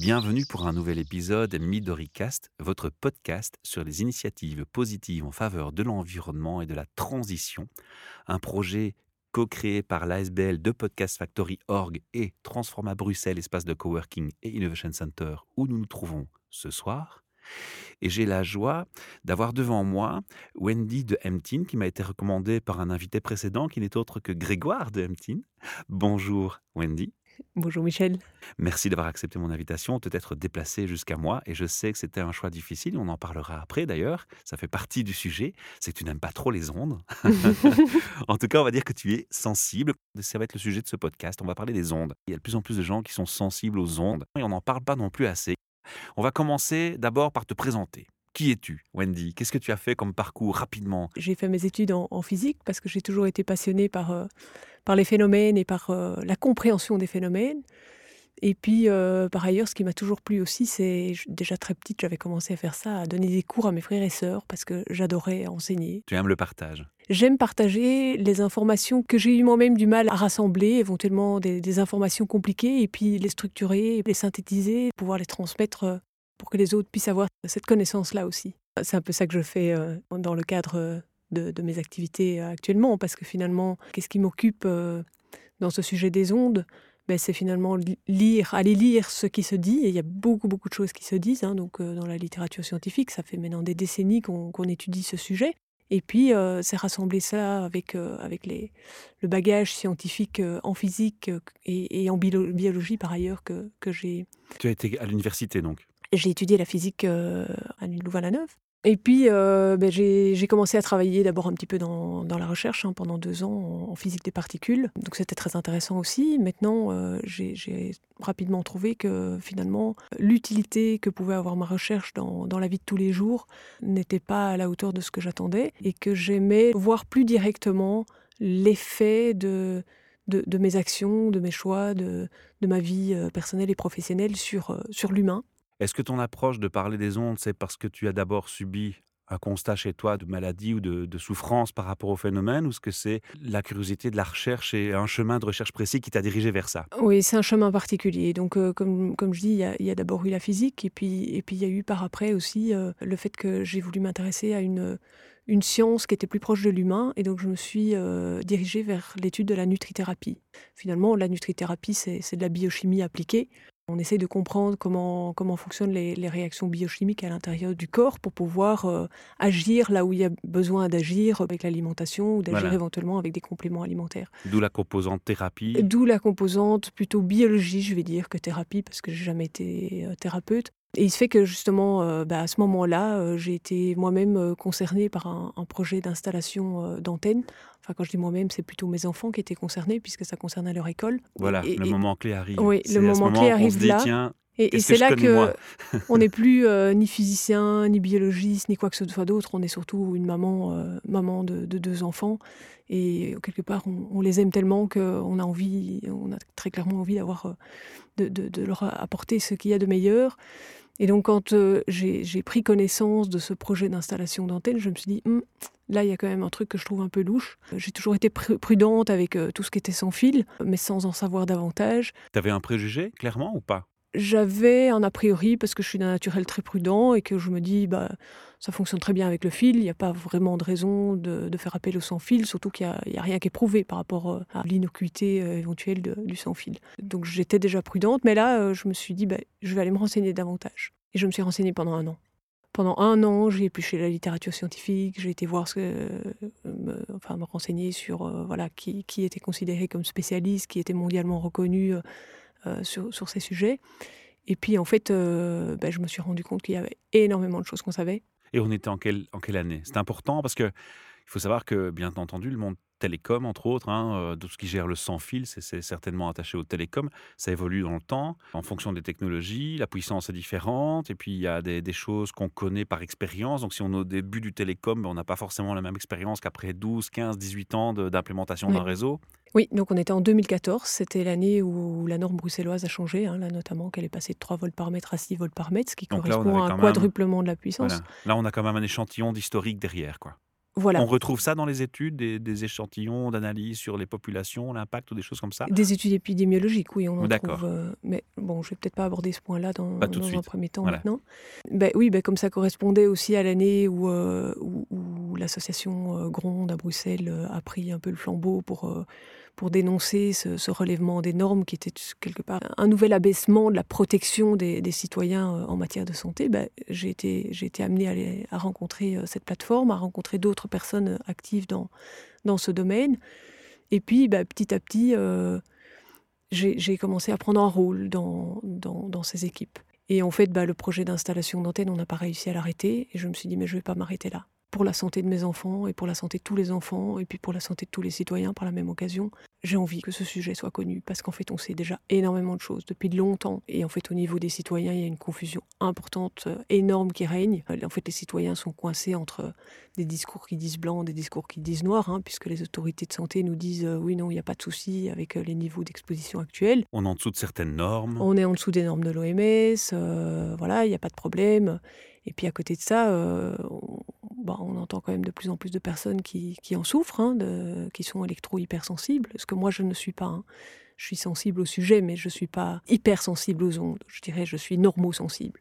Bienvenue pour un nouvel épisode MidoriCast, votre podcast sur les initiatives positives en faveur de l'environnement et de la transition. Un projet co-créé par l'ASBL de Podcast Factory Org et Transforma Bruxelles, espace de coworking et innovation center où nous nous trouvons ce soir. Et j'ai la joie d'avoir devant moi Wendy de Emtin, qui m'a été recommandée par un invité précédent qui n'est autre que Grégoire de Emtin. Bonjour Wendy. Bonjour Michel. Merci d'avoir accepté mon invitation, de t'être déplacé jusqu'à moi. Et je sais que c'était un choix difficile, on en parlera après d'ailleurs. Ça fait partie du sujet. C'est que tu n'aimes pas trop les ondes. en tout cas, on va dire que tu es sensible. Ça va être le sujet de ce podcast. On va parler des ondes. Il y a de plus en plus de gens qui sont sensibles aux ondes et on n'en parle pas non plus assez. On va commencer d'abord par te présenter. Qui es-tu, Wendy? Qu'est-ce que tu as fait comme parcours rapidement? J'ai fait mes études en, physique parce que j'ai toujours été passionnée par, euh, par les phénomènes et par euh, la compréhension des phénomènes. Et puis, euh, par ailleurs, ce qui m'a toujours plu aussi, c'est déjà très petite, j'avais commencé à faire ça, à donner des cours à mes frères et sœurs parce que j'adorais enseigner. Tu aimes le partage? J'aime partager les informations que j'ai eu moi-même du mal à rassembler, éventuellement des, des, informations compliquées, et puis les structurer, les synthétiser, pouvoir les transmettre pour que les autres puissent avoir cette connaissance-là aussi. C'est un peu ça que je fais euh, dans le cadre euh, de, mes activités euh, actuellement, parce que finalement, qu'est-ce qui m'occupe dans ce sujet des ondes? Ben, c'est finalement lire, aller lire ce qui se dit. Et il y a beaucoup, beaucoup de choses qui se disent. Hein, donc, dans la littérature scientifique, ça fait maintenant des décennies qu'on étudie ce sujet. Et puis, c'est rassembler ça avec, avec le bagage scientifique en physique et, en biologie, par ailleurs, que, que j'ai. Tu as été à l'université, donc? J'ai étudié la physique euh, à Louvain-la-Neuve. Et puis, euh, ben, j'ai commencé à travailler d'abord un petit peu dans, la recherche hein, pendant deux ans en, physique des particules. Donc, c'était très intéressant aussi. Maintenant, euh, j'ai rapidement trouvé que finalement, l'utilité que pouvait avoir ma recherche dans, la vie de tous les jours n'était pas à la hauteur de ce que j'attendais et que j'aimais voir plus directement l'effet de, mes actions, de mes choix, de, ma vie personnelle et professionnelle sur l'humain. Est-ce que ton approche de parler des ondes, c'est parce que tu as d'abord subi un constat chez toi de maladie ou de, souffrance par rapport au phénomène ou est-ce que c'est la curiosité de la recherche et un chemin de recherche précis qui t'a dirigé vers ça? Oui, c'est un chemin particulier. Donc, euh, comme, je dis, il y a, d'abord eu la physique et puis, et puis il y a eu par après aussi euh, le fait que j'ai voulu m'intéresser à une, une science qui était plus proche de l'humain et donc je me suis euh, dirigée vers l'étude de la nutrithérapie. Finalement, la nutrithérapie, c'est de la biochimie appliquée. On essaie de comprendre comment, comment fonctionnent les, réactions biochimiques à l'intérieur du corps pour pouvoir euh, agir là où il y a besoin d'agir avec l'alimentation ou d'agir éventuellement avec des compléments alimentaires. D'où la composante thérapie D'où la composante plutôt biologie, je vais dire, que thérapie, parce que j'ai jamais été euh, thérapeute. Et il se fait que justement, euh, bah, à ce moment-là, euh, j'ai été moi-même euh, concernée par un, projet d'installation d'antenne. Enfin, quand je dis moi-même, c'est plutôt mes enfants qui étaient concernés, puisque ça concernait leur école. Voilà, le moment clé arrive. Oui, le moment clé arrive là. Et, c'est là que, on n'est plus ni physicien, ni biologiste, ni quoi que ce soit d'autre. On est surtout une maman, maman de, deux enfants. Et quelque part, on, les aime tellement qu'on a envie, on a très clairement envie d'avoir, de, de, leur apporter ce qu'il y a de meilleur. Et donc, quand euh, j'ai pris connaissance de ce projet d'installation d'antenne, je me suis dit, hum, là, il y a quand même un truc que je trouve un peu louche. J'ai toujours été prudente avec euh, tout ce qui était sans fil, mais sans en savoir davantage. Tu avais un préjugé, clairement, ou pas? J'avais un a priori parce que je suis d'un naturel très prudent et que je me dis bah ça fonctionne très bien avec le fil, il n'y a pas vraiment de raison de, faire appel au sans fil, surtout qu'il n'y a, rien qui est prouvé par rapport euh, à l'innocuité euh, éventuelle du sans fil. Donc j'étais déjà prudente, mais là euh, je me suis dit bah, je vais aller me renseigner davantage. Et je me suis renseignée pendant un an. Pendant un an, j'ai épluché la littérature scientifique, j'ai été voir enfin, me renseigner sur voilà, qui, était considéré comme spécialiste, qui était mondialement reconnu sur, sur, ces sujets. Et puis, en fait, euh, ben, je me suis rendu compte qu'il y avait énormément de choses qu'on savait. Et on était en quelle, en quelle année? C'est important parce que il faut savoir que, bien entendu, le monde télécom, entre autres, hein, euh, tout ce qui gère le sans fil, c'est certainement attaché au télécom. Ça évolue dans le temps, en fonction des technologies, la puissance est différente, et puis il y a des, choses qu'on connaît par expérience. Donc si on est au début du télécom, ben, on n'a pas forcément la même expérience qu'après 12, 15, 18 ans d'implémentation d'un réseau. Oui, donc on était en 2014, c'était l'année où la norme bruxelloise a changé, hein, là notamment qu'elle est passée de 3 volts par mètre à 6 volts par mètre, ce qui correspond à un quadruplement de la puissance. Là, on a quand même un échantillon d'historique derrière, quoi. Voilà. On retrouve ça dans les études, des, des échantillons d'analyse sur les populations, l'impact ou des choses comme ça? Des études épidémiologiques, oui, on en D'accord. trouve. euh, mais bon, je vais peut-être pas aborder ce point-là dans, un premier temps Voilà. maintenant. Ben, oui, ben, comme ça correspondait aussi à l'année où, euh, où, où l'association euh, Gronde à Bruxelles a pris un peu le flambeau pour, pour dénoncer ce, relèvement des normes qui était quelque part un nouvel abaissement de la protection des, citoyens euh, en matière de santé. Ben, j'ai été, amenée à, rencontrer euh, cette plateforme, à rencontrer d'autres personnes euh, actives dans, ce domaine. Et puis, ben, petit à petit, j'ai commencé à prendre un rôle dans, ces équipes. Et en fait, bah, le projet d'installation d'antenne, on n'a pas réussi à l'arrêter. Et je me suis dit, mais je ne vais pas m'arrêter là. Pour la santé de mes enfants et pour la santé de tous les enfants et puis pour la santé de tous les citoyens par la même occasion, j'ai envie que ce sujet soit connu parce qu'en fait, on sait déjà énormément de choses depuis longtemps. Et en fait, au niveau des citoyens, il y a une confusion importante, euh, énorme qui règne. Euh, En fait, les citoyens sont coincés entre des discours qui disent blanc, des discours qui disent noir, hein, puisque les autorités de santé nous disent euh, oui, non, il n'y a pas de souci avec euh, les niveaux d'exposition actuels. On est en dessous de certaines normes. On est en dessous des normes de l'OMS, euh, voilà, il n'y a pas de problème. Et puis à côté de ça, euh, on, bah, on entend quand même de plus en plus de personnes qui, en souffrent, hein, qui sont électro-hypersensibles, ce que moi je ne suis pas. hein. Je suis sensible au sujet, mais je ne suis pas hypersensible aux ondes. Je dirais je suis normosensible.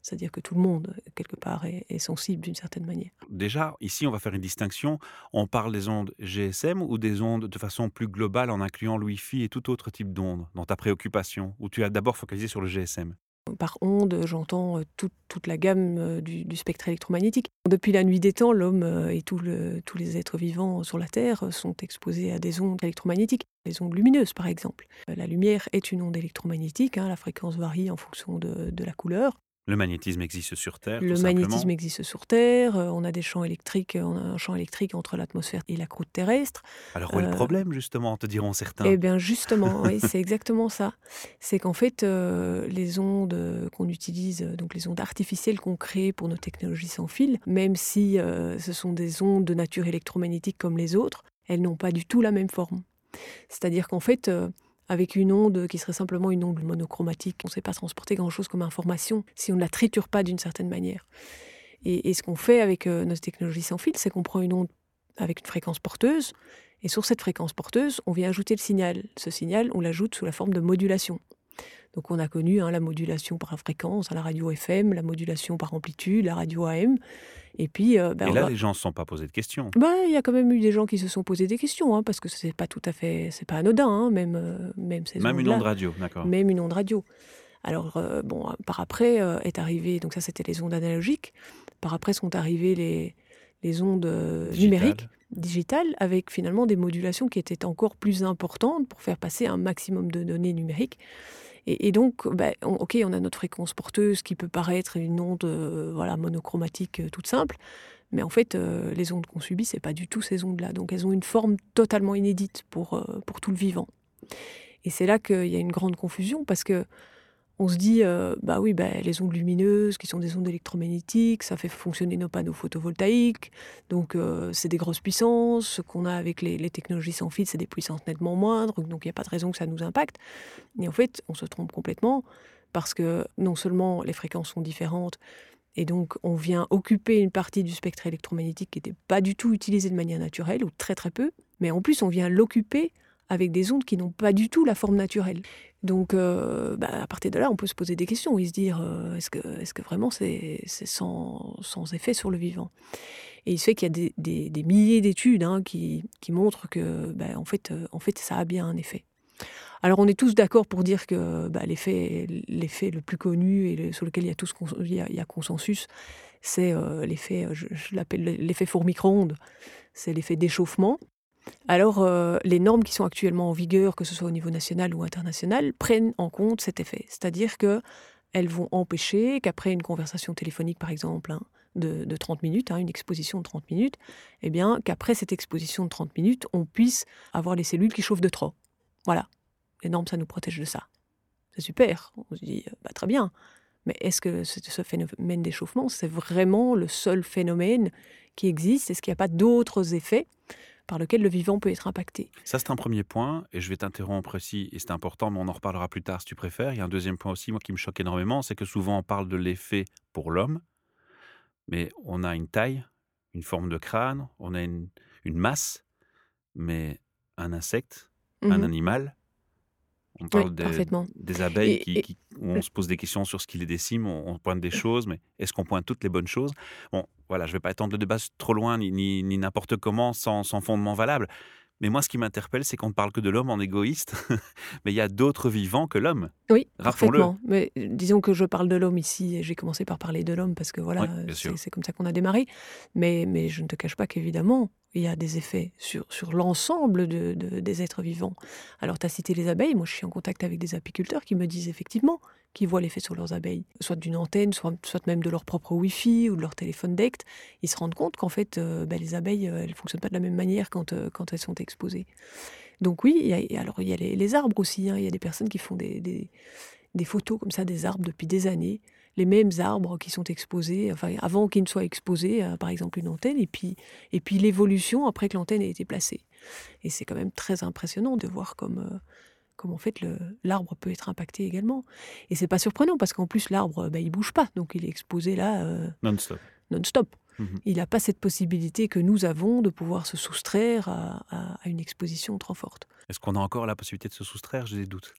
C'est-à-dire que tout le monde, quelque part, est, est sensible d'une certaine manière. Déjà, ici, on va faire une distinction. On parle des ondes GSM ou des ondes de façon plus globale en incluant le Wi-Fi et tout autre type d'ondes dans ta préoccupation, où tu as d'abord focalisé sur le GSM. Par onde, j'entends euh, toute, la gamme euh, du, spectre électromagnétique. Depuis la nuit des temps, l'homme euh, et tous les êtres vivants sur la Terre sont exposés à des ondes électromagnétiques, les ondes lumineuses par exemple. La lumière est une onde électromagnétique, hein, la fréquence varie en fonction de la couleur. Le magnétisme existe sur Terre. Le tout magnétisme simplement. existe sur Terre, euh, on a des champs électriques, on a un champ électrique entre l'atmosphère et la croûte terrestre. Alors, où est le euh, problème, justement, te diront certains Eh bien justement, oui, c'est exactement ça. C'est qu'en fait, euh, les ondes qu'on utilise, donc les ondes artificielles qu'on crée pour nos technologies sans fil, même si euh, ce sont des ondes de nature électromagnétique comme les autres, elles n'ont pas du tout la même forme. C'est-à-dire qu'en fait, avec une onde qui serait simplement une onde monochromatique, on ne sait pas transporter grand-chose comme information si on ne la triture pas d'une certaine manière. Et, ce qu'on fait avec euh, nos technologies sans fil, c'est qu'on prend une onde avec une fréquence porteuse, et sur cette fréquence porteuse, on vient ajouter le signal. Ce signal, on l'ajoute sous la forme de modulation. Donc on a connu hein, la modulation par fréquence la radio FM, la modulation par amplitude, la radio AM. Et puis, euh, ben, Et là, va- les gens ne se sont pas posés de questions. bah, il y a quand même eu des gens qui se sont posés des questions, hein, parce que c'est pas tout à fait, c'est pas anodin, hein, même, euh, même ces Même une onde radio, d'accord. même une onde radio. Alors, euh, bon, par après euh, est arrivé, donc ça c'était les ondes analogiques, par après sont arrivées les, les ondes euh, numériques, digitales, avec finalement des modulations qui étaient encore plus importantes pour faire passer un maximum de données numériques. Et, donc, ben, on- ok, on a notre fréquence porteuse qui peut paraître une onde euh, voilà, monochromatique euh, toute simple, mais en fait, euh, les ondes qu'on subit, c'est pas du tout ces ondes-là. Donc, elles ont une forme totalement inédite pour, pour tout le vivant. Et c'est là qu'il y a une grande confusion parce que on se dit, euh, bah oui, bah, les ondes lumineuses, qui sont des ondes électromagnétiques, ça fait fonctionner nos panneaux photovoltaïques, donc euh, c'est des grosses puissances. Ce qu'on a avec les, les technologies sans fil, c'est des puissances nettement moindres, donc il n'y a pas de raison que ça nous impacte. Et en fait, on se trompe complètement parce que non seulement les fréquences sont différentes, et donc on vient occuper une partie du spectre électromagnétique qui n'était pas du tout utilisée de manière naturelle, ou très très peu, mais en plus on vient l'occuper avec des ondes qui n'ont pas du tout la forme naturelle. Donc, euh, bah, à partir de là, on peut se poser des questions et se dire euh, est-ce que, vraiment c'est sans, effet sur le vivant? Et il se fait qu'il y a des, milliers d'études hein, qui, montrent que, bah, en, fait, euh, fait, ça a bien un effet. Alors, on est tous d'accord pour dire que bah, l'effet le plus connu et sur lequel il y a, tous, consensus, c'est l'effet, je, je l'appelle l'effet four micro-ondes, c'est l'effet d'échauffement. Alors, euh, les normes qui sont actuellement en vigueur, que ce soit au niveau national ou international, prennent en compte cet effet. C'est-à-dire que elles vont empêcher qu'après une conversation téléphonique, par exemple, hein, de, de 30 minutes, hein, une exposition de 30 minutes, eh bien, qu'après cette exposition de 30 minutes, on puisse avoir les cellules qui chauffent de trop. Voilà. Les normes, ça nous protège de ça. C'est super. On se dit, bah, très bien. Mais est-ce que ce phénomène d'échauffement, c'est vraiment le seul phénomène qui existe? Est-ce qu'il n'y a pas d'autres effets? Par lesquels le vivant peut être impacté Ça, c'est un premier point, et je vais t'interrompre ici, et c'est important, mais on en reparlera plus tard si tu préfères. Il y a un deuxième point aussi, moi, qui me choque énormément, c'est que souvent on parle de l'effet pour l'homme, mais on a une taille, une forme de crâne, on a une, masse, mais un insecte, un Mhm. animal. On Oui, parle des, abeilles Et- qui, et- qui- où on se pose des questions sur ce qui les décime, on, on pointe des choses, mais est-ce qu'on pointe toutes les bonnes choses? Bon, voilà, je ne vais pas étendre le débat trop loin, ni, ni- ni n'importe comment, sans, sans fondement valable. Mais moi, ce qui m'interpelle, c'est qu'on ne parle que de l'homme en égoïste, mais il y a d'autres vivants que l'homme. Oui, parfaitement. Mais euh, disons que je parle de l'homme ici, et j'ai commencé par parler de l'homme parce que voilà, Oui, c'est c'est comme ça qu'on a démarré. Mais, mais je ne te cache pas qu'évidemment, il y a des effets sur, sur l'ensemble de, de- des êtres vivants. Alors, tu as cité les abeilles. Moi, je suis en contact avec des apiculteurs qui me disent effectivement qu'ils voient l'effet sur leurs abeilles, soit d'une antenne, soit, même de leur propre Wi-Fi ou de leur téléphone DECT. Ils se rendent compte qu'en fait, ben, les abeilles, euh, elles ne fonctionnent pas de la même manière quand, euh, quand elles sont exposées. Donc oui, alors il y a les, arbres aussi. hein. Il y a des personnes qui font des, des- photos comme ça des arbres depuis des années, les mêmes arbres qui sont exposés, enfin avant qu'ils ne soient exposés à par exemple une antenne, et puis, et puis l'évolution après que l'antenne ait été placée. Et c'est quand même très impressionnant de voir comme, comme en fait l'arbre peut être impacté également. Et c'est pas surprenant parce qu'en plus l'arbre, ben, il bouge pas, donc il est exposé là euh, Non-stop. non-stop. Mhm. Il n'a pas cette possibilité que nous avons de pouvoir se soustraire à, à- à une exposition trop forte. Est-ce qu'on a encore la possibilité de se soustraire? J'ai des doutes.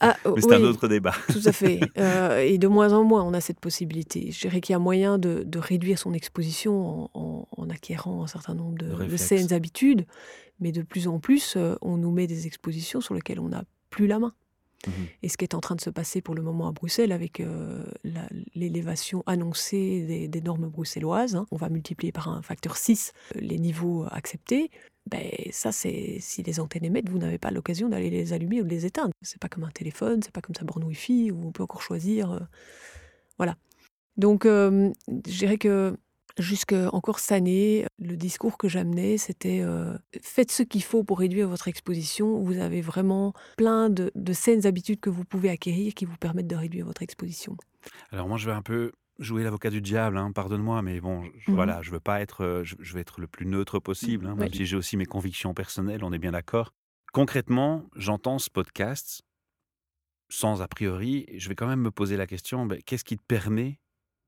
Ah, Mais c'est un autre débat. Tout à fait. Euh, et de moins en moins, on a cette possibilité. Je dirais qu'il y a moyen de, de réduire son exposition en, en- en acquérant un certain nombre de, saines habitudes. Mais de plus en plus, euh, on nous met des expositions sur lesquelles on n'a plus la main. Mhm. Et ce qui est en train de se passer pour le moment à Bruxelles avec euh, l'élévation annoncée des, des normes bruxelloises, hein, on va multiplier par un facteur 6 euh, les niveaux acceptés. Ben, ça, c'est si les antennes émettent, vous n'avez pas l'occasion d'aller les allumer ou de les éteindre. C'est pas comme un téléphone, c'est pas comme sa borne Wi-Fi où on peut encore choisir. euh, voilà. Donc, euh, je dirais que jusque encore cette année, le discours que j'amenais, c'était euh, faites ce qu'il faut pour réduire votre exposition. Vous avez vraiment plein de, de saines habitudes que vous pouvez acquérir qui vous permettent de réduire votre exposition. Alors moi, je vais un peu jouer l'avocat du diable, hein, pardonne-moi, mais bon, je, Mhm. voilà, je veux pas être, euh, je, je veux être le plus neutre possible, hein, même si j'ai aussi mes convictions personnelles, on est bien d'accord. Concrètement, j'entends ce podcast sans a priori, je vais quand même me poser la question, ben, qu'est-ce qui te permet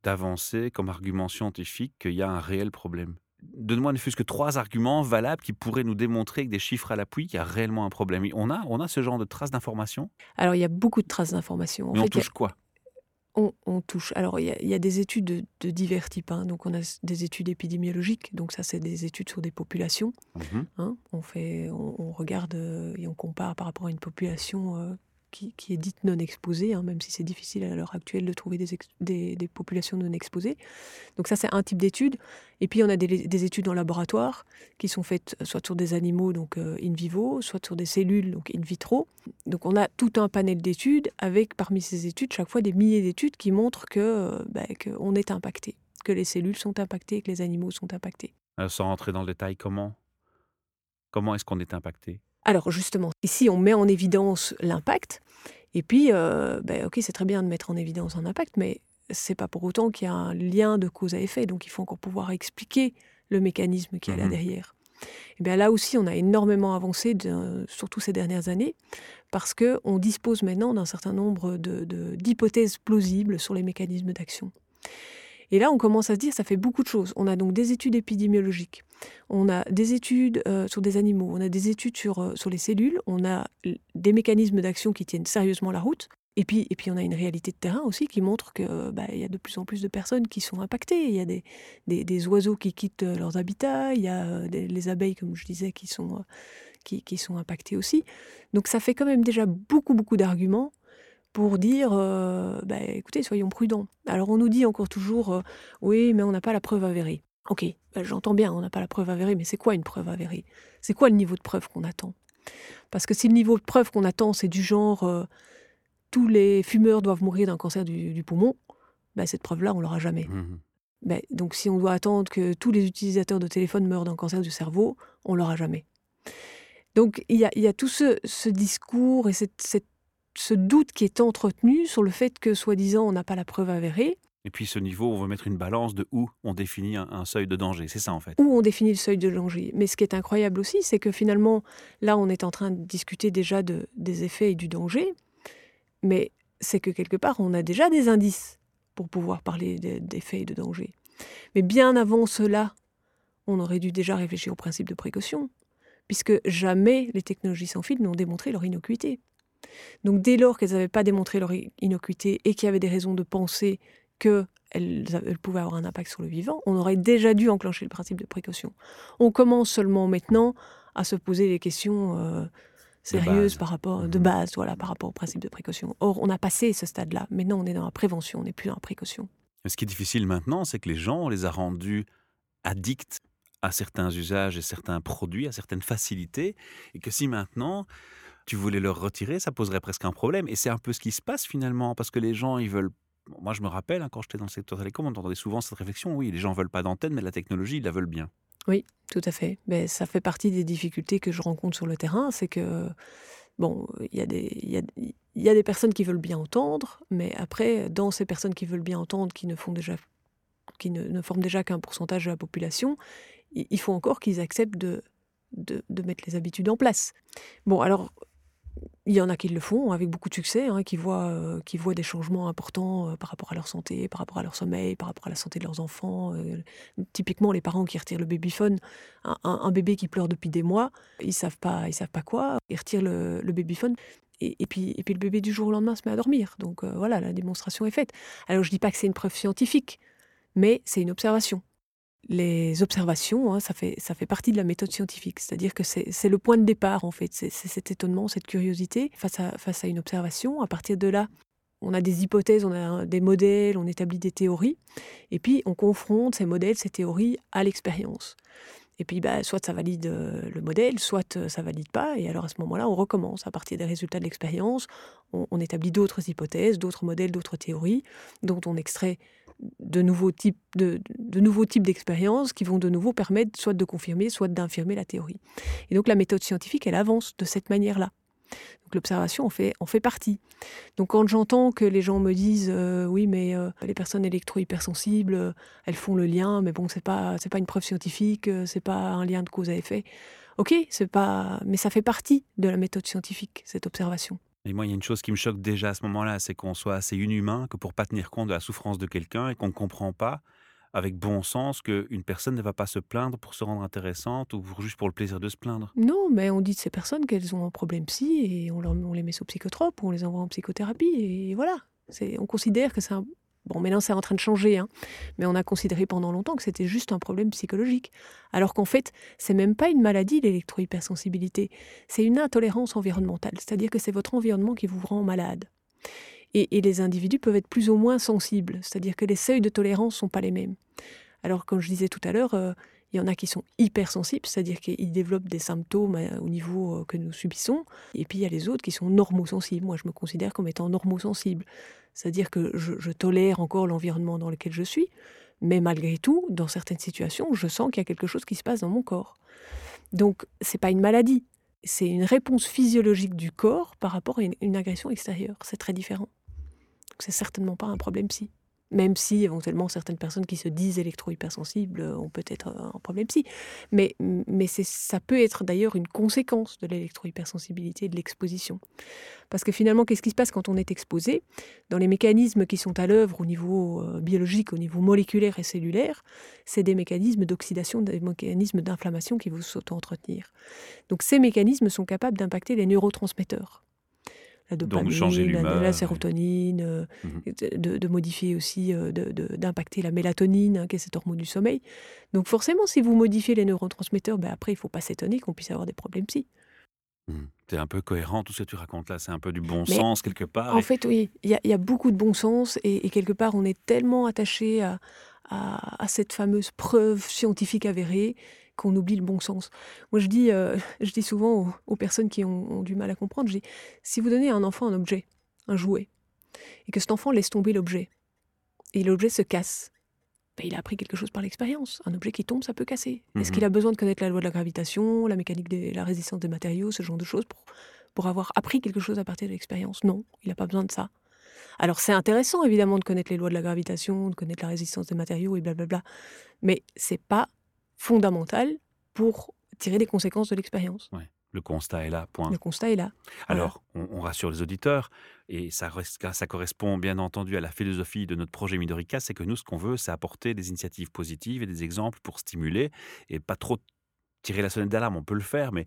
d'avancer comme argument scientifique qu'il y a un réel problème? Donne-moi ne fût-ce que trois arguments valables qui pourraient nous démontrer avec des chiffres à l'appui qu'il y a réellement un problème. On a, on a ce genre de traces d'informations? Alors, il y a beaucoup de traces d'informations. On fait, touche quoi? On, on touche. Alors, il y, a, il y a des études de, de divers types. hein. Donc, on a des études épidémiologiques. Donc, ça, c'est des études sur des populations. Mhm. hein. On, fait, on, on regarde euh, et on compare par rapport à une population euh, qui, est dite non exposée, hein, même si c'est difficile à l'heure actuelle de trouver des, populations non exposées. Donc, ça, c'est un type d'étude. Et puis, on a des, des études en laboratoire qui sont faites soit sur des animaux, donc euh, in vivo, soit sur des cellules, donc in vitro. Donc on a tout un panel d'études avec parmi ces études chaque fois des milliers d'études qui montrent que euh, bah, qu'on est impacté, que les cellules sont impactées, que les animaux sont impactés. Euh, Sans rentrer dans le détail, comment? Comment est-ce qu'on est impacté? Alors justement, ici on met en évidence l'impact et puis euh, bah, ok c'est très bien de mettre en évidence un impact, mais c'est pas pour autant qu'il y a un lien de cause à effet, donc il faut encore pouvoir expliquer le mécanisme qui est là Mhm. derrière. Et bien là aussi, on a énormément avancé, de- surtout ces dernières années, parce que on dispose maintenant d'un certain nombre de- de- d'hypothèses plausibles sur les mécanismes d'action. Et là, on commence à se dire, ça fait beaucoup de choses. On a donc des études épidémiologiques, on a des études euh, sur des animaux, on a des études sur, euh, sur les cellules, on a des mécanismes d'action qui tiennent sérieusement la route. Et puis, et puis on a une réalité de terrain aussi qui montre euh, bah, y a de plus en plus de personnes qui sont impactées. Il y a des, des, oiseaux qui quittent euh, leurs habitats, il y a des- les abeilles, comme je disais, qui sont, qui sont impactées aussi. Donc ça fait quand même déjà beaucoup, beaucoup d'arguments pour dire, euh, bah, écoutez, soyons prudents. Alors on nous dit encore toujours, euh, oui, mais on n'a pas la preuve avérée. Ok, bah, j'entends bien, on n'a pas la preuve avérée, mais c'est quoi une preuve avérée? C'est quoi le niveau de preuve qu'on attend? Parce que si le niveau de preuve qu'on attend, c'est du genre, euh, tous les fumeurs doivent mourir d'un cancer du, du poumon, bah, cette preuve-là, on l'aura jamais. Ben, donc si on doit attendre que tous les utilisateurs de téléphone meurent d'un cancer du cerveau, on l'aura jamais. Donc il y a, il y a tout ce, ce discours et cette- cette- ce doute qui est entretenu sur le fait que, soi-disant, on n'a pas la preuve avérée, Et puis ce niveau, on veut mettre une balance de où on définit un, un seuil de danger. C'est ça en fait. où on définit le seuil de danger. Mais ce qui est incroyable aussi, c'est que finalement, là, on est en train de discuter déjà de, des effets et du danger, mais c'est que quelque part, on a déjà des indices pour pouvoir parler de- d'effets et de danger. Mais bien avant cela, on aurait dû déjà réfléchir au principe de précaution, puisque jamais les technologies sans fil n'ont démontré leur innocuité. Donc dès lors qu'elles n'avaient pas démontré leur innocuité et qu'il y avait des raisons de penser qu'elles elles pouvaient avoir un impact sur le vivant, on aurait déjà dû enclencher le principe de précaution. On commence seulement maintenant à se poser des questions euh, sérieuses par rapport de mmh. base, voilà, par rapport au principe de précaution. Or, on a passé ce stade-là. Maintenant, on est dans la prévention, on n'est plus dans la précaution. Ce qui est difficile maintenant, c'est que les gens, on les a rendus addicts à certains usages et certains produits, à certaines facilités, et que si maintenant tu voulais leur retirer, ça poserait presque un problème. Et c'est un peu ce qui se passe finalement, parce que les gens, ils veulent moi, je me rappelle, hein, quand j'étais dans le secteur télécom, on entendait souvent cette réflexion oui, les gens ne veulent pas d'antenne, mais la technologie, ils la veulent bien. Oui, tout à fait. Mais ça fait partie des difficultés que je rencontre sur le terrain. C'est que, bon, il y, a des, y, a, des personnes qui veulent bien entendre, mais après, dans ces personnes qui veulent bien entendre, qui ne, font déjà, qui ne, forment déjà qu'un pourcentage de la population, il faut encore qu'ils acceptent de, de, de, mettre les habitudes en place. Bon, alors, il y en a qui le font avec beaucoup de succès, hein, qui, voient, euh, qui des changements importants euh, par rapport à leur santé, par rapport à leur sommeil, par rapport à la santé de leurs enfants. Euh, typiquement, les parents qui retirent le babyphone, un, bébé qui pleure depuis des mois, ils savent pas, ils savent pas quoi, ils retirent le, le babyphone. Et, et, puis, et puis le bébé du jour au lendemain se met à dormir. Donc voilà, la démonstration est faite. Alors je dis pas que c'est une preuve scientifique, mais c'est une observation les observations, hein, ça, fait, ça fait partie de la méthode scientifique. C'est-à-dire que c'est le point de départ, en fait. C'est cet étonnement, cette curiosité face à, face à une observation. À partir de là, on a des hypothèses, on a des modèles, on établit des théories. Et puis, on confronte ces modèles, ces théories à l'expérience. Et puis, bah, soit ça valide euh, le modèle, soit euh, ça valide pas. Et alors, à ce moment-là, on recommence. À partir des résultats de l'expérience, on établit d'autres hypothèses, d'autres modèles, d'autres théories, dont on extrait de nouveaux types de, nouveaux types d'expériences qui vont de nouveau permettre soit de confirmer, soit d'infirmer la théorie. Et donc la méthode scientifique, elle avance de cette manière-là. L'observation en fait, fait partie. Donc quand j'entends que les gens me disent euh, oui mais euh, les personnes électro-hypersensibles, euh, elles font le lien, mais bon c'est pas c'est pas une preuve scientifique, c'est pas un lien de cause à effet. Ok, c'est pas, mais ça fait partie de la méthode scientifique cette observation. Et moi, il y a une chose qui me choque déjà à ce moment-là, c'est qu'on soit assez inhumain que pour pas tenir compte de la souffrance de quelqu'un et qu'on ne comprend pas avec bon sens qu'une personne ne va pas se plaindre pour se rendre intéressante ou juste pour le plaisir de se plaindre. Non, mais on dit de ces personnes qu'elles ont un problème psy et on, on les met sous psychotrope ou on les envoie en psychothérapie et voilà. On considère que c'est un, Bon, maintenant c'est en train de changer, hein. mais on a considéré pendant longtemps que c'était juste un problème psychologique. Alors qu'en fait, c'est même pas une maladie, l'électrohypersensibilité, c'est une intolérance environnementale, c'est-à-dire que c'est votre environnement qui vous rend malade. Et, les individus peuvent être plus ou moins sensibles, c'est-à-dire que les seuils de tolérance sont pas les mêmes. Alors, comme je disais tout à l'heure, euh, il y en a qui sont hypersensibles, c'est-à-dire qu'ils développent des symptômes euh, au niveau euh, que nous subissons. Et puis il y a les autres qui sont normosensibles. Moi, je me considère comme étant normosensible. C'est-à-dire que je, tolère encore l'environnement dans lequel je suis, mais malgré tout, dans certaines situations, je sens qu'il y a quelque chose qui se passe dans mon corps. Donc, c'est pas une maladie, c'est une réponse physiologique du corps par rapport à une, agression extérieure. C'est très différent. C'est certainement pas un problème psy même si éventuellement certaines personnes qui se disent électro-hypersensibles ont peut-être un problème psy. Mais, mais ça peut être d'ailleurs une conséquence de l'électro-hypersensibilité et de l'exposition. Parce que finalement, qu'est-ce qui se passe quand on est exposé? Dans les mécanismes qui sont à l'œuvre au niveau euh, biologique, au niveau moléculaire et cellulaire, c'est des mécanismes d'oxydation, des mécanismes d'inflammation qui vont s'auto-entretenir. Donc ces mécanismes sont capables d'impacter les neurotransmetteurs la dopamine, la, sérotonine, euh, mmh de, modifier aussi, euh, d'impacter la mélatonine, hein, qui est cette hormone du sommeil. Donc forcément, si vous modifiez les neurotransmetteurs, ben après, il ne faut pas s'étonner qu'on puisse avoir des problèmes psy. Mmh. C'est un peu cohérent tout ce que tu racontes là, c'est un peu du bon sens quelque part. En fait, oui, il y, a beaucoup de bon sens et, quelque part, on est tellement attaché à, à, cette fameuse preuve scientifique avérée qu'on oublie le bon sens. Moi, je dis, euh, je dis souvent aux, personnes qui ont, du mal à comprendre, je dis, si vous donnez à un enfant un objet, un jouet, et que cet enfant laisse tomber l'objet, et l'objet se casse, ben, il a appris quelque chose par l'expérience. Un objet qui tombe, ça peut casser. Est-ce qu'il mhm. a besoin de connaître la loi de la gravitation, la mécanique de la résistance des matériaux, ce genre de choses, pour, pour avoir appris quelque chose à partir de l'expérience? Non, il n'a pas besoin de ça. Alors c'est intéressant évidemment de connaître les lois de la gravitation, de connaître la résistance des matériaux et blablabla, mais c'est pas fondamental pour tirer les conséquences de l'expérience. Le constat est là, point. Le constat est là. Alors, on, on, rassure les auditeurs, et ça, ça, correspond bien entendu à la philosophie de notre projet Midorica, c'est que nous, ce qu'on veut, c'est apporter des initiatives positives et des exemples pour stimuler, et pas trop tirer la sonnette d'alarme, on peut le faire, mais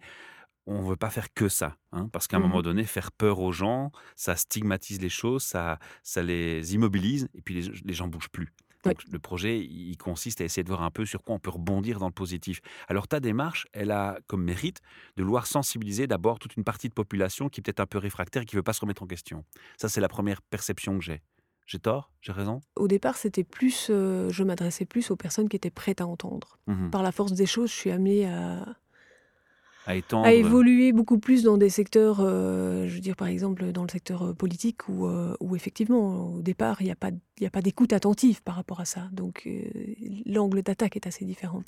on ne veut pas faire que ça, hein, parce qu'à un moment mmh donné, faire peur aux gens, ça stigmatise les choses, ça, ça les immobilise, et puis les, les gens bougent plus. Donc, le projet, il consiste à essayer de voir un peu sur quoi on peut rebondir dans le positif. Alors, ta démarche, elle a comme mérite de vouloir sensibiliser d'abord toute une partie de population qui est peut-être un peu réfractaire et qui ne veut pas se remettre en question. Ça, c'est la première perception que j'ai. J'ai tort? J'ai raison? Au départ, c'était plus, euh, je m'adressais plus aux personnes qui étaient prêtes à entendre. Mmh Par la force des choses, je suis amenée à, à, évoluer beaucoup plus dans des secteurs, euh, je veux dire par exemple dans le secteur euh, politique où, euh, où effectivement au départ il n'y a pas, a pas d'écoute attentive par rapport à ça. Donc l'angle d'attaque est assez différent.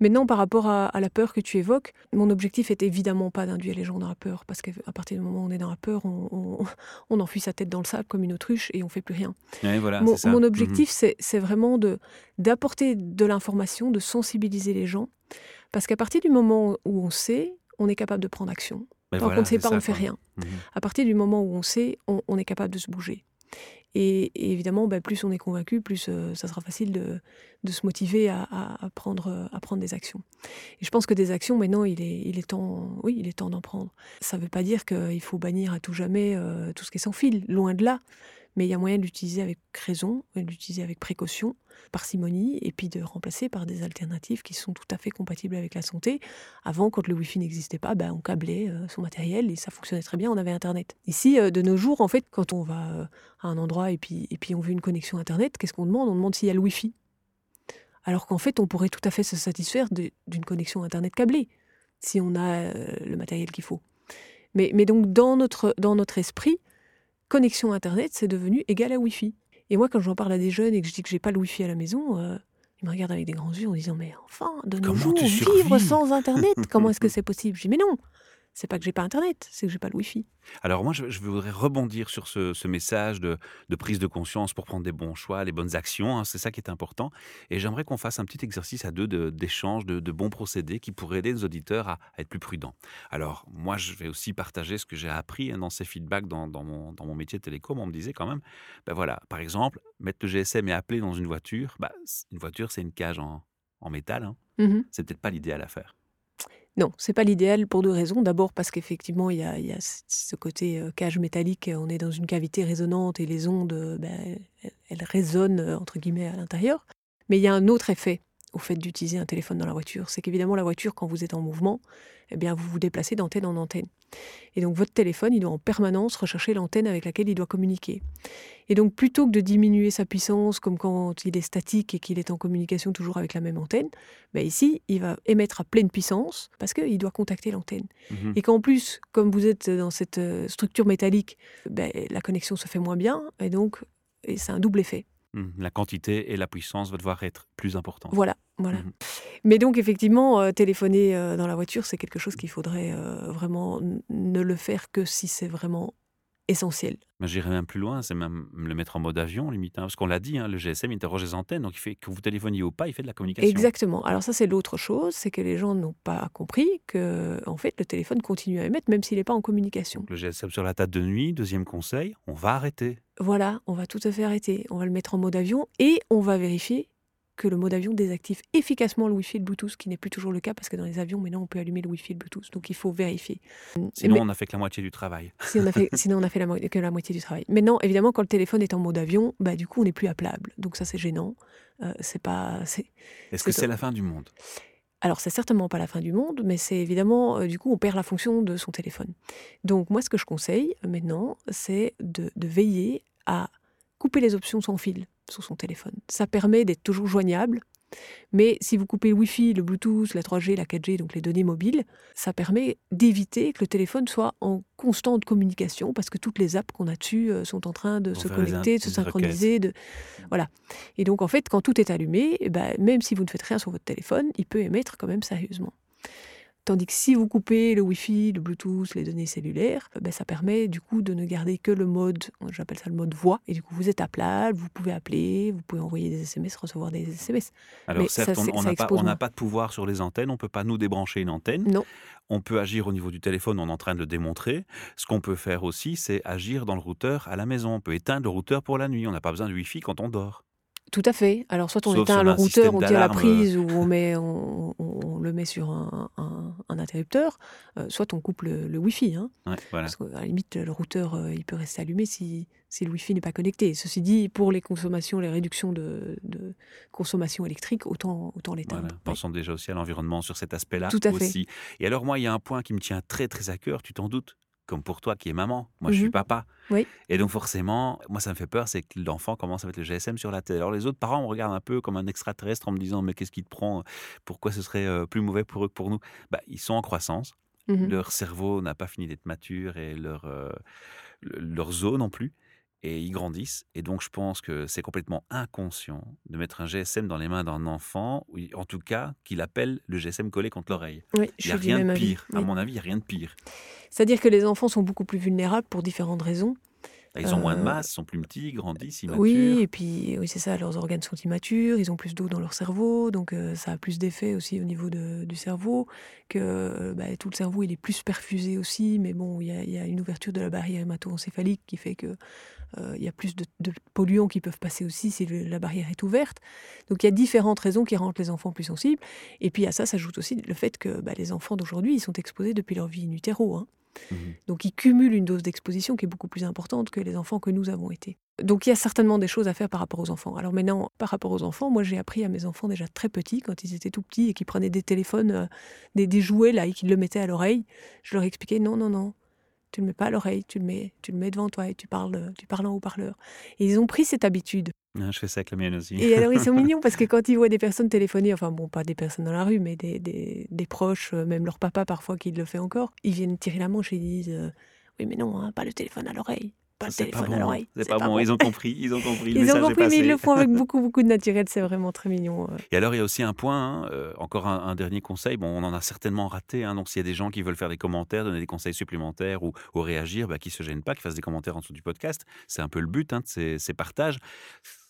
Maintenant par rapport à, la peur que tu évoques, mon objectif est évidemment pas d'induire les gens dans la peur parce qu'à partir du moment où on est dans la peur, on, on, enfuit sa tête dans le sable comme une autruche et on fait plus rien. voilà, mon, ça. mon, objectif mhm. c'est vraiment d'apporter de l'information, de sensibiliser les gens parce qu'à partir du moment où on sait, on est capable de prendre action. Tant qu'on ne sait pas, on ne fait rien. Mmh à partir du moment où on sait, on, est capable de se bouger. Et, évidemment, bah, plus on est convaincu, plus euh, ça sera facile de, se motiver à, prendre, à prendre des actions. Et je pense que des actions, maintenant, il est, il est temps, oui, il est temps d'en prendre. Ça ne veut pas dire qu'il faut bannir à tout jamais euh, tout ce qui est sans fil, loin de là mais il y a moyen de l'utiliser avec raison, de l'utiliser avec précaution, parcimonie, et puis de remplacer par des alternatives qui sont tout à fait compatibles avec la santé. Avant, quand le Wi-Fi n'existait pas, ben, on câblait euh, son matériel et ça fonctionnait très bien, on avait Internet. Ici, euh, de nos jours, en fait, quand on va euh, à un endroit et puis, et puis on veut une connexion Internet, qu'est-ce qu'on demande? On demande s'il y a le Wi-Fi. Alors qu'en fait, on pourrait tout à fait se satisfaire d'une connexion Internet câblée, si on a le matériel qu'il faut. Mais, mais donc, dans notre, dans notre esprit, connexion Internet, c'est devenu égal à Wi-Fi. Et moi, quand j'en parle à des jeunes et que je dis que j'ai pas le Wi-Fi à la maison, euh, ils me regardent avec des grands yeux en disant Mais enfin, de nos jours, vivre sans Internet, comment est-ce que c'est possible? Je dis Mais non c'est pas que j'ai pas Internet, c'est que j'ai pas le Wi-Fi. Alors moi, je, voudrais rebondir sur ce, message de, prise de conscience pour prendre des bons choix, les bonnes actions. Hein, c'est ça qui est important. Et j'aimerais qu'on fasse un petit exercice à deux d'échange, de, bons procédés qui pourraient aider les auditeurs à, être plus prudents. Alors moi, je vais aussi partager ce que j'ai appris hein, dans ces feedbacks dans, mon, métier de télécom. On me disait quand même, ben voilà, par exemple, mettre le GSM et appeler dans une voiture. Ben, une voiture, c'est une cage en, métal. Hein. Mmh c'est peut-être pas l'idéal à faire. Non, c'est pas l'idéal pour deux raisons. D'abord parce qu'effectivement, il y a, ce côté euh, cage métallique, on est dans une cavité résonante et les ondes, euh, ben, elles résonnent euh, entre guillemets à l'intérieur. Mais il y a un autre effet au fait d'utiliser un téléphone dans la voiture. C'est qu'évidemment, la voiture, quand vous êtes en mouvement, eh bien, vous vous déplacez d'antenne en antenne. Et donc, votre téléphone, il doit en permanence rechercher l'antenne avec laquelle il doit communiquer. Et donc, plutôt que de diminuer sa puissance, comme quand il est statique et qu'il est en communication toujours avec la même antenne, ben ici, il va émettre à pleine puissance parce qu'il doit contacter l'antenne. Mhm. Et qu'en plus, comme vous êtes dans cette euh, structure métallique, ben, la connexion se fait moins bien. Et donc, c'est un double effet. Mmh, la quantité et la puissance vont devoir être plus importantes. Voilà, voilà. Mmh Mais donc effectivement, euh, téléphoner euh, dans la voiture, c'est quelque chose qu'il faudrait euh, vraiment ne le faire que si c'est vraiment essentiel. J'irais même plus loin, c'est même le mettre en mode avion, limite. Hein, parce qu'on l'a dit, hein, le GSM interroge les antennes, donc il fait que vous téléphoniez ou pas, il fait de la communication. Exactement. Alors ça, c'est l'autre chose, c'est que les gens n'ont pas compris que, en fait, le téléphone continue à émettre même s'il n'est pas en communication. le GSM sur la table de nuit, deuxième conseil, on va arrêter. Voilà, on va tout à fait arrêter. On va le mettre en mode avion et on va vérifier que le mode avion désactive efficacement le Wi-Fi et le Bluetooth, ce qui n'est plus toujours le cas parce que dans les avions, maintenant, on peut allumer le Wi-Fi et le Bluetooth. Donc, il faut vérifier. Sinon, on n'a fait que la moitié du travail. on a fait, sinon, on a fait la, que la moitié du travail. Maintenant, évidemment, quand le téléphone est en mode avion, bah, du coup, on n'est plus appelable. Donc, ça, c'est gênant. Euh, c'est pas. Est-ce que c'est la fin du monde? Alors, c'est certainement pas la fin du monde, mais c'est évidemment, euh, du coup, on perd la fonction de son téléphone. Donc, moi, ce que je conseille maintenant, c'est de veiller à couper les options sans fil sur son téléphone. Ça permet d'être toujours joignable mais si vous coupez le Wi-Fi, le Bluetooth, la 3G, la 4G, donc les données mobiles, ça permet d'éviter que le téléphone soit en constante communication parce que toutes les apps qu'on a dessus euh, sont en train de se connecter, de se synchroniser. De... Voilà. Et donc en fait, quand tout est allumé, eh ben, même si vous ne faites rien sur votre téléphone, il peut émettre quand même sérieusement. Tandis que si vous coupez le Wi-Fi, le Bluetooth, les données cellulaires, ben, ça permet du coup de ne garder que le mode, j'appelle ça le mode voix, et du coup vous êtes à plat, vous pouvez appeler, vous pouvez envoyer des SMS, recevoir des SMS. Alors certes, on n'a pas, pas, de pouvoir sur les antennes, on ne peut pas nous débrancher une antenne. Non. On peut agir au niveau du téléphone, on est en train de le démontrer. Ce qu'on peut faire aussi, c'est agir dans le routeur à la maison. On peut éteindre le routeur pour la nuit, on n'a pas besoin de Wi-Fi quand on dort. Tout à fait. Alors, soit on éteint le routeur, on tire la prise ou on, met, on, le met sur un, interrupteur, euh, soit on coupe le, Wi-Fi. Hein. Parce qu'à la limite, le routeur, euh, il peut rester allumé si, si le Wi-Fi n'est pas connecté. Ceci dit, pour les consommations, les réductions de, consommation électrique, autant, autant l'éteindre. Voilà. Pensons déjà aussi à l'environnement sur cet aspect-là Tout à aussi. Fait. Et alors, moi, il y a un point qui me tient très, très à cœur, tu t'en doutes comme pour toi qui es maman. Moi, je suis mmh papa. Oui. Et donc, forcément, moi, ça me fait peur, c'est que l'enfant commence à mettre le GSM sur la tête. Alors, les autres parents me regardent un peu comme un extraterrestre en me disant Mais qu'est-ce qui te prend? Pourquoi ce serait euh, plus mauvais pour eux que pour nous? Bah, Ils sont en croissance. Mmh leur cerveau n'a pas fini d'être mature et leur, euh, leur zone non plus et ils grandissent. Et donc, je pense que c'est complètement inconscient de mettre un GSM dans les mains d'un enfant, ou en tout cas qu'il appelle le GSM collé contre l'oreille. Oui, il n'y a rien de pire. À mon avis, il n'y a rien de pire. C'est-à-dire que les enfants sont beaucoup plus vulnérables pour différentes raisons. Bah, ils ont moins de masse, sont plus petits, grandissent, immatures. Oui, et puis oui, c'est ça, leurs organes sont immatures, ils ont plus d'eau dans leur cerveau, donc ça a plus d'effet aussi au niveau du cerveau, que bah, tout le cerveau il est plus perfusé aussi, mais bon, il y, a une ouverture de la barrière hémato-encéphalique qui fait que il y a plus de, polluants qui peuvent passer aussi si la barrière est ouverte. Donc il y a différentes raisons qui rendent les enfants plus sensibles. Et puis à ça s'ajoute aussi le fait que bah, les enfants d'aujourd'hui, ils sont exposés depuis leur vie in utero. Hein. Mmh Donc ils cumulent une dose d'exposition qui est beaucoup plus importante que les enfants que nous avons été. Donc il y a certainement des choses à faire par rapport aux enfants. Alors maintenant, par rapport aux enfants, moi j'ai appris à mes enfants déjà très petits, quand ils étaient tout petits et qu'ils prenaient des téléphones, euh, des, des, jouets là et qu'ils le mettaient à l'oreille, je leur expliquais non, non, non, tu le mets pas à l'oreille, tu le mets, tu le mets devant toi et tu parles, tu parles en haut-parleur. Et ils ont pris cette habitude. Ah, je fais ça avec la mienne aussi. Et alors ils sont mignons parce que quand ils voient des personnes téléphoner, enfin bon, pas des personnes dans la rue, mais des, des, des proches, euh, même leur papa parfois qui le fait encore, ils viennent tirer la manche et ils disent euh, oui mais non, hein, pas le téléphone à l'oreille pas le téléphone à l'oreille. C'est pas, bon. Ils ont compris. Ils ont compris. ils ont compris, mais ils le font avec beaucoup, beaucoup de naturel. C'est vraiment très mignon. Et alors, il y a aussi un point, hein, euh, encore un, dernier conseil. Bon, on en a certainement raté. Hein, donc, s'il y a des gens qui veulent faire des commentaires, donner des conseils supplémentaires ou, réagir, bah, qui se gênent pas, qui fassent des commentaires en dessous du podcast. C'est un peu le but hein, de ces, ces partages.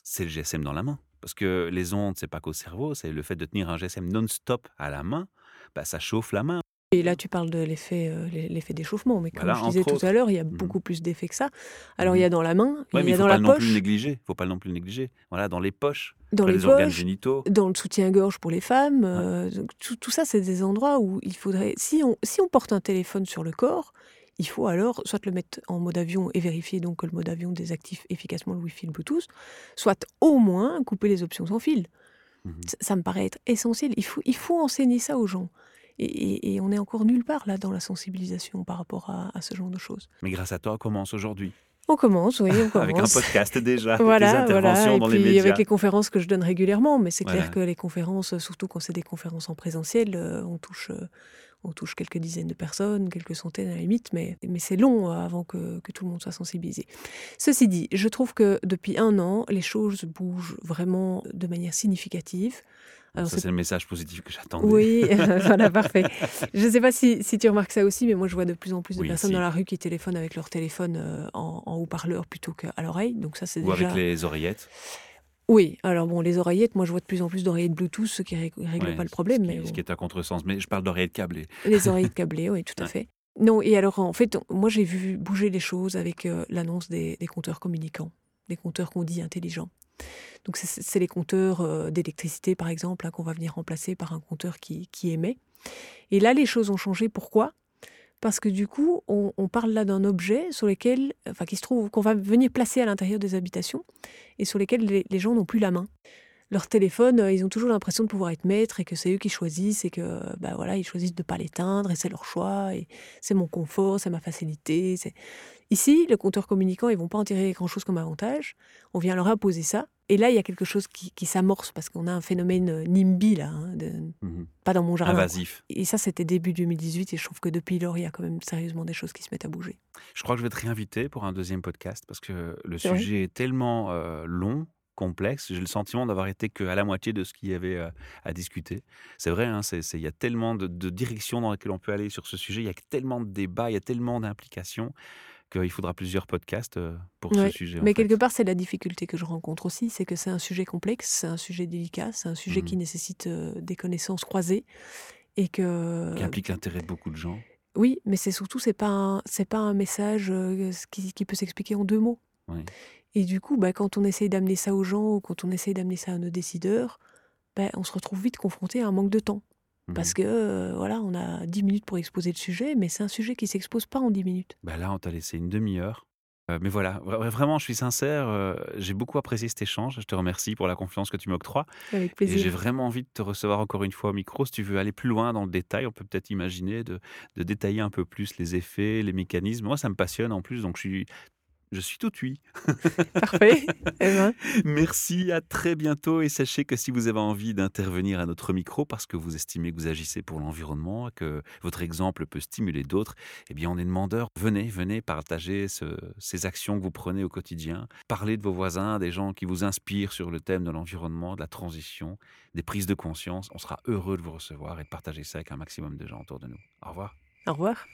C'est le GSM dans la main. Parce que les ondes, c'est pas qu'au cerveau, c'est le fait de tenir un GSM non-stop à la main. Bah, ça chauffe la main. Et là, tu parles de l'effet, euh, l'effet d'échauffement, mais comme je disais tout à l'heure, il y a mmh beaucoup plus d'effets que ça. Alors, il y a mmh dans la main, il y a dans la poche. Il faut pas non plus négliger. Faut pas non plus négliger. Voilà, dans les poches, dans les, organes génitaux, dans le soutien-gorge pour les femmes. Euh, tout, ça, c'est des endroits où il faudrait. Si on, si on porte un téléphone sur le corps, il faut alors soit le mettre en mode avion et vérifier donc que le mode avion désactive efficacement le Wi-Fi, le Bluetooth, soit au moins couper les options sans fil. Mmh ça, me paraît être essentiel. Il faut, il faut enseigner ça aux gens. Et, on est encore nulle part là dans la sensibilisation par rapport à, ce genre de choses. Mais grâce à toi, on commence aujourd'hui. On commence, oui, on commence. avec un podcast déjà, voilà, des interventions dans les médias. avec les conférences que je donne régulièrement, mais c'est clair que les conférences, surtout quand c'est des conférences en présentiel, euh, on touche, euh, on touche quelques dizaines de personnes, quelques centaines à la limite, mais, mais c'est long euh, avant que, que, tout le monde soit sensibilisé. Ceci dit, je trouve que depuis un an, les choses bougent vraiment de manière significative. Alors, ça, c'est le message positif que j'attendais. Oui, voilà, parfait. Je ne sais pas si, si, tu remarques ça aussi, mais moi, je vois de plus en plus de personnes dans la rue qui téléphonent avec leur téléphone euh, en, haut-parleur plutôt qu'à l'oreille. Donc ça, c'est Ou avec les oreillettes oui, alors bon, les oreillettes, moi je vois de plus en plus d'oreillettes Bluetooth, ce qui ne règle pas le problème. Ce qui, mais ce qui est à contresens, mais je parle d'oreillettes câblées. Les oreillettes câblées, oui, tout à fait. Non, et alors en fait, moi j'ai vu bouger les choses avec euh, l'annonce des, des compteurs communicants, des compteurs qu'on dit intelligents. Donc c'est les compteurs euh, d'électricité, par exemple, qu'on va venir remplacer par un compteur qui, émet. Et là, les choses ont changé. Pourquoi? Parce que du coup, on, parle là d'un objet sur lequel, enfin, qui se trouve, qu'on va venir placer à l'intérieur des habitations et sur lesquels les, gens n'ont plus la main leur téléphone, euh, ils ont toujours l'impression de pouvoir être maîtres et que c'est eux qui choisissent et que bah voilà, ils choisissent de ne pas l'éteindre et c'est leur choix et c'est mon confort, c'est ma facilité. Ici, le compteur communicant, ils vont pas en tirer grand-chose comme avantage. On vient leur imposer ça et là, il y a quelque chose qui, s'amorce parce qu'on a un phénomène euh, NIMBY, là, hein, mhm. pas dans mon jardin. Invasif. Et ça, c'était début 2018 et je trouve que depuis lors, il y a quand même sérieusement des choses qui se mettent à bouger. Je crois que je vais te réinviter pour un deuxième podcast parce que le sujet est tellement euh, long complexe. J'ai le sentiment d'avoir été qu'à la moitié de ce qu'il y avait euh, à discuter. C'est vrai, hein, il y a tellement de, directions dans lesquelles on peut aller sur ce sujet, il y a tellement de débats, il y a tellement d'implications qu'il faudra plusieurs podcasts euh, pour ce sujet. Mais quelque part, c'est la difficulté que je rencontre aussi, c'est que c'est un sujet complexe, c'est un sujet délicat, c'est un sujet qui mmh. nécessite euh, des connaissances croisées et que qui implique l'intérêt de beaucoup de gens. Oui, mais c'est surtout c'est pas c'est pas un message qui, qui, peut s'expliquer en deux mots. Oui. Et du coup, bah, quand on essaye d'amener ça aux gens ou quand on essaye d'amener ça à nos décideurs, bah, on se retrouve vite confronté à un manque de temps. Parce mmh. que voilà, on a 10 minutes pour exposer le sujet, mais c'est un sujet qui s'expose pas en 10 minutes. Bah là, on t'a laissé une demi-heure. mais voilà, vraiment, je suis sincère. j'ai beaucoup apprécié cet échange. Je te remercie pour la confiance que tu m'octroies. Avec plaisir. Et j'ai vraiment envie de te recevoir encore une fois au micro. Si tu veux aller plus loin dans le détail, on peut peut-être imaginer de, de, détailler un peu plus les effets, les mécanismes. Moi, ça me passionne en plus, donc je suis je suis tout oui. Parfait. Eh ben. Merci, à très bientôt. Et sachez que si vous avez envie d'intervenir à notre micro parce que vous estimez que vous agissez pour l'environnement, que votre exemple peut stimuler d'autres, eh bien, on est demandeur. Venez, venez partager ces actions que vous prenez au quotidien. Parlez de vos voisins, des gens qui vous inspirent sur le thème de l'environnement, de la transition, des prises de conscience. On sera heureux de vous recevoir et de partager ça avec un maximum de gens autour de nous. Au revoir. Au revoir.